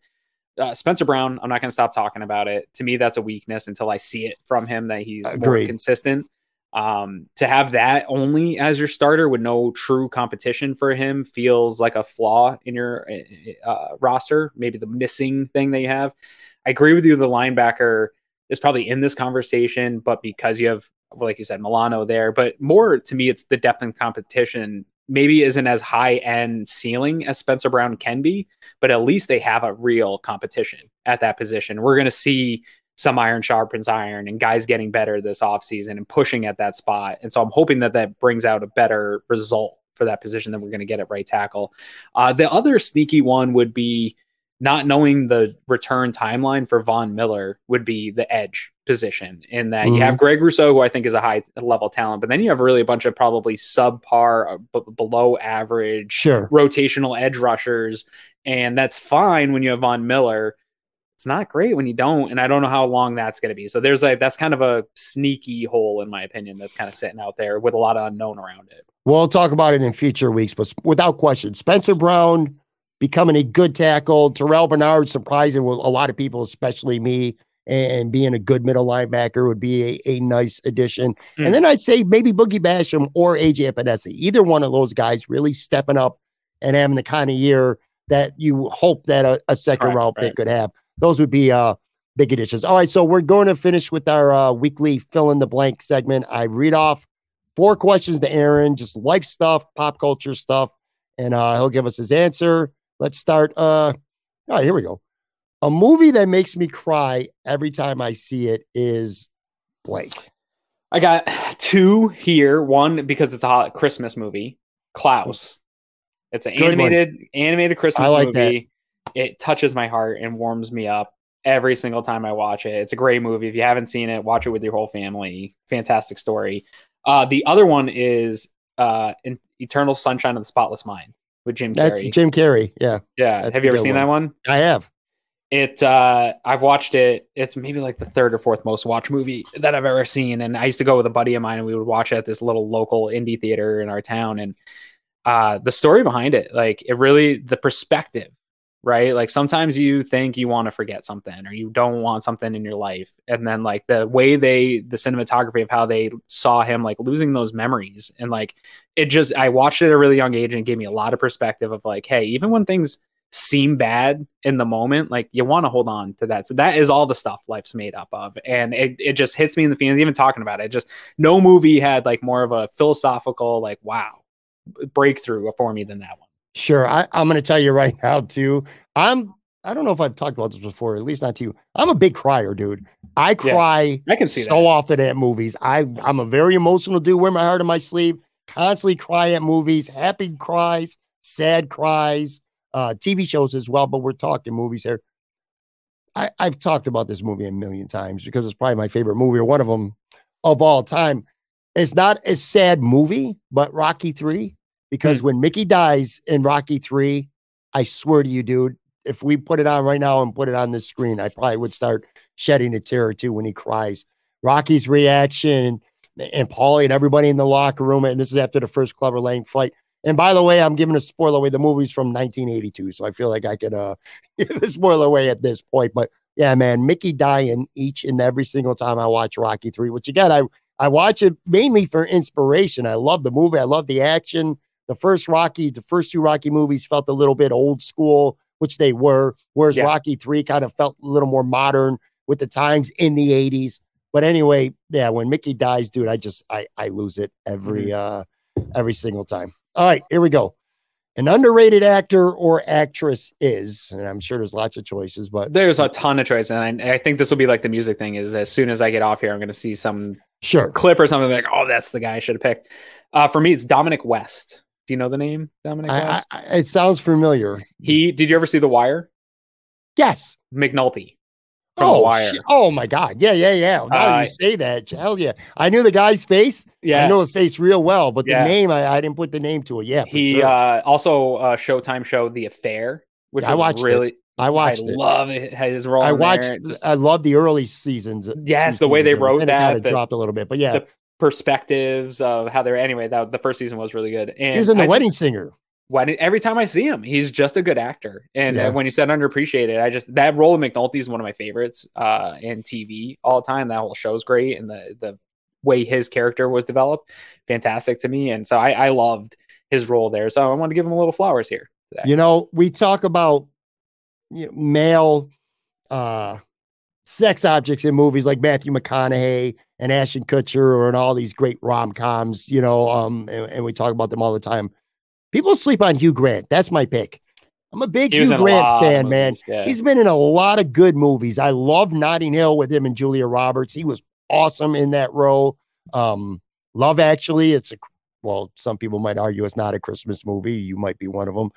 Uh, Spencer Brown, I'm not going to stop talking about it. To me, that's a weakness until I see it from him that he's more consistent. Um, to have that only as your starter with no true competition for him feels like a flaw in your uh, uh, roster. Maybe the missing thing that you have. I agree with you. The linebacker is probably in this conversation, but because you have, like you said, Milano there, but more to me, it's the depth and competition maybe isn't as high end ceiling as Spencer Brown can be, but at least they have a real competition at that position. We're going to see some iron sharpens iron and guys getting better this offseason and pushing at that spot. And so I'm hoping that that brings out a better result for that position that we're going to get at right tackle. Uh, the other sneaky one would be not knowing the return timeline for Von Miller would be the edge position in that mm-hmm. you have. Greg Rousseau, who I think is a high level talent, but then you have really a bunch of probably subpar, uh, b- below average, sure. rotational edge rushers. And that's fine when you have Von Miller. It's not great when you don't. And I don't know how long that's going to be. So there's like, that's kind of a sneaky hole, in my opinion, that's kind of sitting out there with a lot of unknown around it. We'll talk about it in future weeks, but without question, Spencer Brown becoming a good tackle. Terrel Bernard, surprising with a lot of people, especially me, and being a good middle linebacker would be a, a nice addition. Mm. And then I'd say maybe Boogie Basham or AJ Epenesa, either one of those guys really stepping up and having the kind of year that you hope that a, a second right, round right. pick could have. Those would be uh, big additions. All right, so we're going to finish with our uh, weekly fill in the blank segment. I read off four questions to Aaron, just life stuff, pop culture stuff, and uh, he'll give us his answer. Let's start. Uh, oh, here we go. A movie that makes me cry every time I see it is blank. I got two here. One because it's a Christmas movie, Klaus. It's an Good animated one. animated Christmas like movie. That. It touches my heart and warms me up every single time I watch it. It's a great movie. If you haven't seen it, watch it with your whole family. Fantastic story. Uh, the other one is uh, Eternal Sunshine of the Spotless Mind with Jim That's Jim Carrey. Yeah. Yeah. Have you ever seen one. that one? I have. It uh I've watched it. It's maybe like the third or fourth most watched movie that I've ever seen. And I used to go with a buddy of mine and we would watch it at this little local indie theater in our town. And uh the story behind it, like it really the perspective right? Like sometimes you think you want to forget something or you don't want something in your life. And then like the way they the cinematography of how they saw him like losing those memories and like it just I watched it at a really young age and it gave me a lot of perspective of like, hey, even when things seem bad in the moment, like you want to hold on to that. So that is all the stuff life's made up of. And it, it just hits me in the feelings, even talking about it. Just no movie had like more of a philosophical, like, wow, breakthrough for me than that one. Sure. I, I'm going to tell you right now, too. I'm, I don't know if I've talked about this before, at least not to you. I'm a big crier, dude. I cry yeah, I can see so that. often at movies. I, I'm a very emotional dude, wear my heart on my sleeve, constantly cry at movies, happy cries, sad cries, uh, TV shows as well, but we're talking movies here. I, I've talked about this movie a million times because it's probably my favorite movie or one of them of all time. It's not a sad movie, but Rocky 3 because hmm. when Mickey dies in Rocky 3, I swear to you, dude, if we put it on right now and put it on this screen, I probably would start shedding a tear or two when he cries. Rocky's reaction and, and Paulie and everybody in the locker room, and this is after the first Clubber Lang fight. And by the way, I'm giving a spoiler away. The movie's from 1982, so I feel like I could uh give the spoiler away at this point. But yeah, man, Mickey dying each and every single time I watch Rocky 3, which again, I I watch it mainly for inspiration. I love the movie, I love the action the first Rocky, the first two Rocky movies felt a little bit old school, which they were, whereas yeah. Rocky 3 kind of felt a little more modern with the times in the 80s. But anyway, yeah, when Mickey dies, dude, I just I I lose it every mm-hmm. uh every single time. All right, here we go. An underrated actor or actress is, and I'm sure there's lots of choices, but there's a ton of choices. And I, I think this will be like the music thing is as soon as I get off here, I'm going to see some sure clip or something like, oh, that's the guy I should have picked. Uh, for me, it's Dominic West. Do you know the name Dominic I, I, it sounds familiar. He did you ever see The Wire? Yes. McNulty. Oh. Sh- oh my God. Yeah, yeah, yeah. Now uh, you say that. Hell yeah. I knew the guy's face. Yeah. I know his face real well, but the name, I, I, didn't put the name to it. Yeah. He sure. uh, also uh, Showtime show The Affair, which I watched really. It. I watched I it. love it. His role. I watched. I love the early seasons. Yes, the way they wrote that. It of dropped a little bit, but yeah. The, perspectives of how they're anyway that the first season was really good and he was in the I wedding just, singer when every time I see him, he's just a good actor. And yeah. when you said underappreciated, I just that role of McNulty is one of my favorites uh in TV all the time. That whole show's great, and the the way his character was developed, fantastic to me. And so I, I loved his role there. So I want to give him a little flowers here. Today. You know, we talk about you know, male uh sex objects in movies like Matthew McConaughey and Ashton Kutcher or in all these great rom coms, you know, um, and, and, we talk about them all the time. People sleep on Hugh Grant. That's my pick. I'm a big Hugh Grant fan, man. Yeah. He's been in a lot of good movies. I love Notting Hill with him and Julia Roberts. He was awesome in that role. Um, Love Actually, it's a well, some people might argue it's not a Christmas movie. You might be one of them.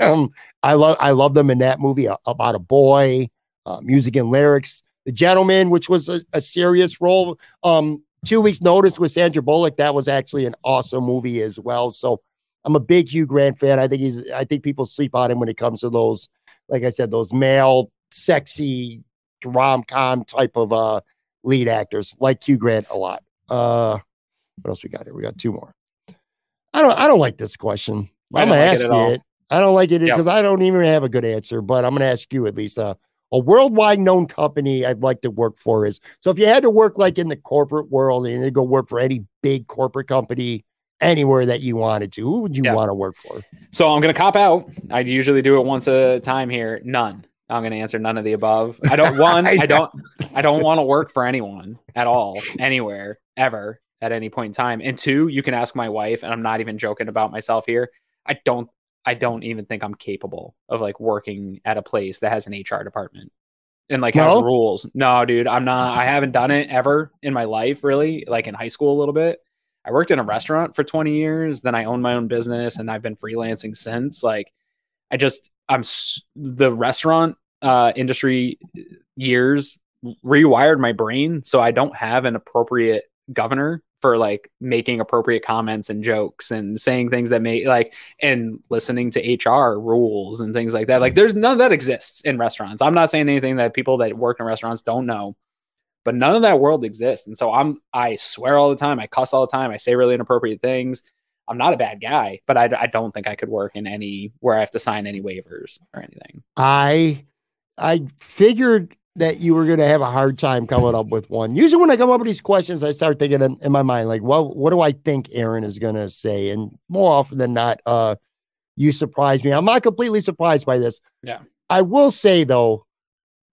um, I love I love them in that movie about a boy uh, music and lyrics. The Gentleman, which was a, a serious role. Um, two weeks notice with Sandra Bullock. That was actually an awesome movie as well. So I'm a big Hugh Grant fan. I think he's. I think people sleep on him when it comes to those, like I said, those male, sexy rom com type of uh lead actors. Like Hugh Grant a lot. Uh, what else we got here? We got two more. I don't. I don't like this question. I'm gonna like ask it, it. I don't like it Yep. because I don't even have a good answer, but I'm to ask you at least. Uh, a worldwide known company I'd like to work for is so if you had to work like in the corporate world and you go work for any big corporate company anywhere that you wanted to, who would you Yeah. want to work for? So I'm gonna cop out. I usually do it once a time here. None. I'm gonna answer none of the above. I don't one. I I don't. I don't want to work for anyone at all, anywhere, ever, at any point in time. And two, you can ask my wife, and I'm not even joking about myself here. I don't. I don't even think I'm capable of like working at a place that has an HR department and like has rules. No, dude, I'm not. I haven't done it ever in my life, really. Like in high school, a little bit. I worked in a restaurant for 20 years. Then I owned my own business, and I've been freelancing since. Like, I just I'm the restaurant uh, industry years rewired my brain so I don't have an appropriate governor for like making appropriate comments and jokes and saying things that may like and listening to HR rules and things like that. Like there's none of that exists in restaurants. I'm not saying anything that people that work in restaurants don't know, but none of that world exists. And so I'm I swear all the time, I cuss all the time, I say really inappropriate things. I'm not a bad guy, but I, I don't think I could work in any where I have to sign any waivers or anything. I I figured that you were going to have a hard time coming up with one. Usually, when I come up with these questions, I start thinking in, in my mind, like, well, what do I think Aaron is going to say? And more often than not, uh, you surprise me. I'm not completely surprised by this. Yeah. I will say though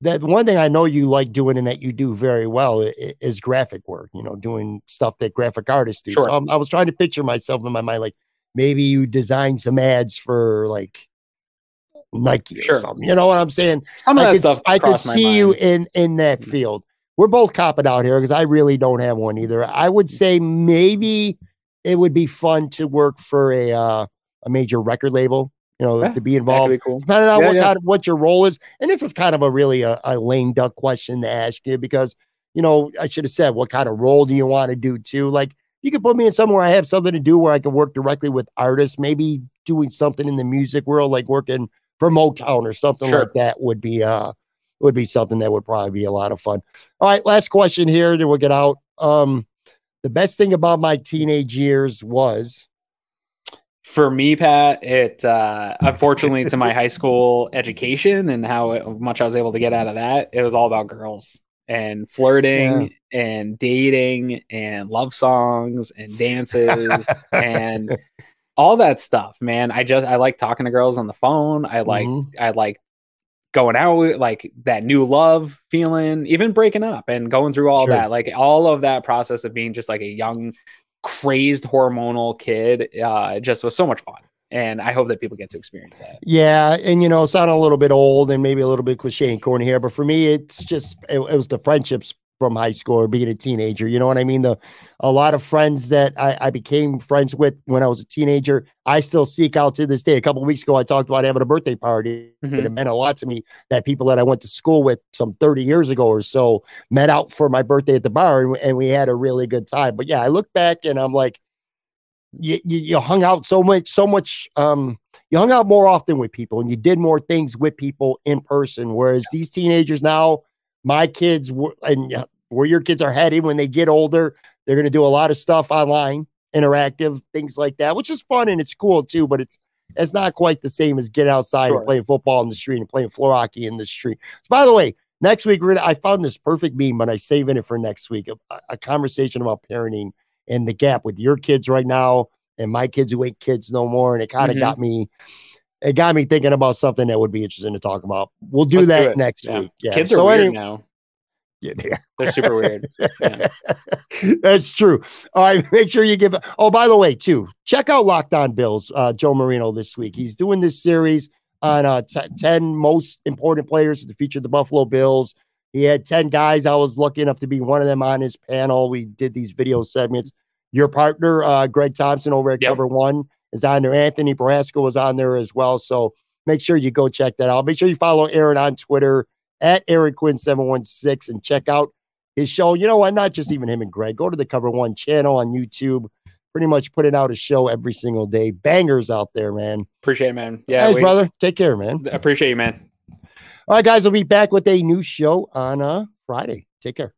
that one thing I know you like doing and that you do very well is graphic work. You know, doing stuff that graphic artists do. Sure. So I'm, I was trying to picture myself in my mind, like maybe you design some ads for like Nike or something. You know what I'm saying? Some of I that could, stuff I could see you in in that Mm. field. We're both copping out here because I really don't have one either. I would say maybe it would be fun to work for a uh, a major record label. You know, Yeah, to be involved. be cool. Depending on Yeah, what yeah. kind of what your role is, and this is kind of a really a, a lame duck question to ask you because you know I should have said what kind of role do you want to do too. Like you could put me in somewhere I have something to do where I can work directly with artists, maybe doing something in the music world, like working for Motown or something Sure. like that would be uh would be something that would probably be a lot of fun. All right, last question here, then we'll get out. Um, the best thing about my teenage years was For me, Pat, it uh, unfortunately to my high school education and how it- much I was able to get out of that, it was all about girls and flirting and dating and love songs and dances and all that stuff. Man, I just I like talking to girls on the phone. I like Mhm. I like going out with like that new love feeling, even breaking up and going through all Sure. that, like all of that process of being just like a young, crazed hormonal kid, uh, just was so much fun. And I hope that people get to experience that. Yeah, and you know, sound a little bit old and maybe a little bit cliche and corny here, but for me, it's just it, it was the friendships from high school or being a teenager. You know what I mean? The a lot of friends that I, I became friends with when I was a teenager, I still seek out to this day. A couple of weeks ago, I talked about having a birthday party. and It meant a lot to me that people that I went to school with some 30 years ago or so met out for my birthday at the bar and, and we had a really good time. But yeah, I look back and I'm like, you, you, you hung out so much, so much, um, you hung out more often with people and you did more things with people in person. Whereas these teenagers now, my kids were, and where your kids are headed when they get older, they're going to do a lot of stuff online, interactive things like that, which is fun and it's cool too. But it's it's not quite the same as getting outside Sure. and playing football in the street and playing floor hockey in the street. So by the way, next week we're gonna, I found this perfect meme, but I saving it for next week. A, a conversation about parenting and the gap with your kids right now and my kids who ain't kids no more, and it kind of Mhm. got me. It got me thinking about something that would be interesting to talk about. We'll do Let's that it. next Yeah. week. Yeah. Kids are So weird any- now. Yeah, they are. They're super weird. Yeah. That's true. All right, make sure you give. Oh, by the way, too, check out Locked On Bills. Uh, Joe Marino this week. He's doing this series on uh, t- ten most important players to feature the Buffalo Bills. He had ten guys. I was lucky enough to be one of them on his panel. We did these video segments. Your partner, uh, Greg Thompson, over at Yep. Cover One, is on there. Anthony Brasco was on there as well. So make sure you go check that out. Make sure you follow Aaron on Twitter at Aaron Quinn seven one six and check out his show. You know what? Not just even him and Greg. Go to the Cover One channel on YouTube. Pretty much putting out a show every single day. Bangers out there, man. Appreciate it, man. Yeah, Thanks, we- brother. Take care, man. Appreciate you, man. All right, guys. We'll be back with a new show on uh Friday. Take care.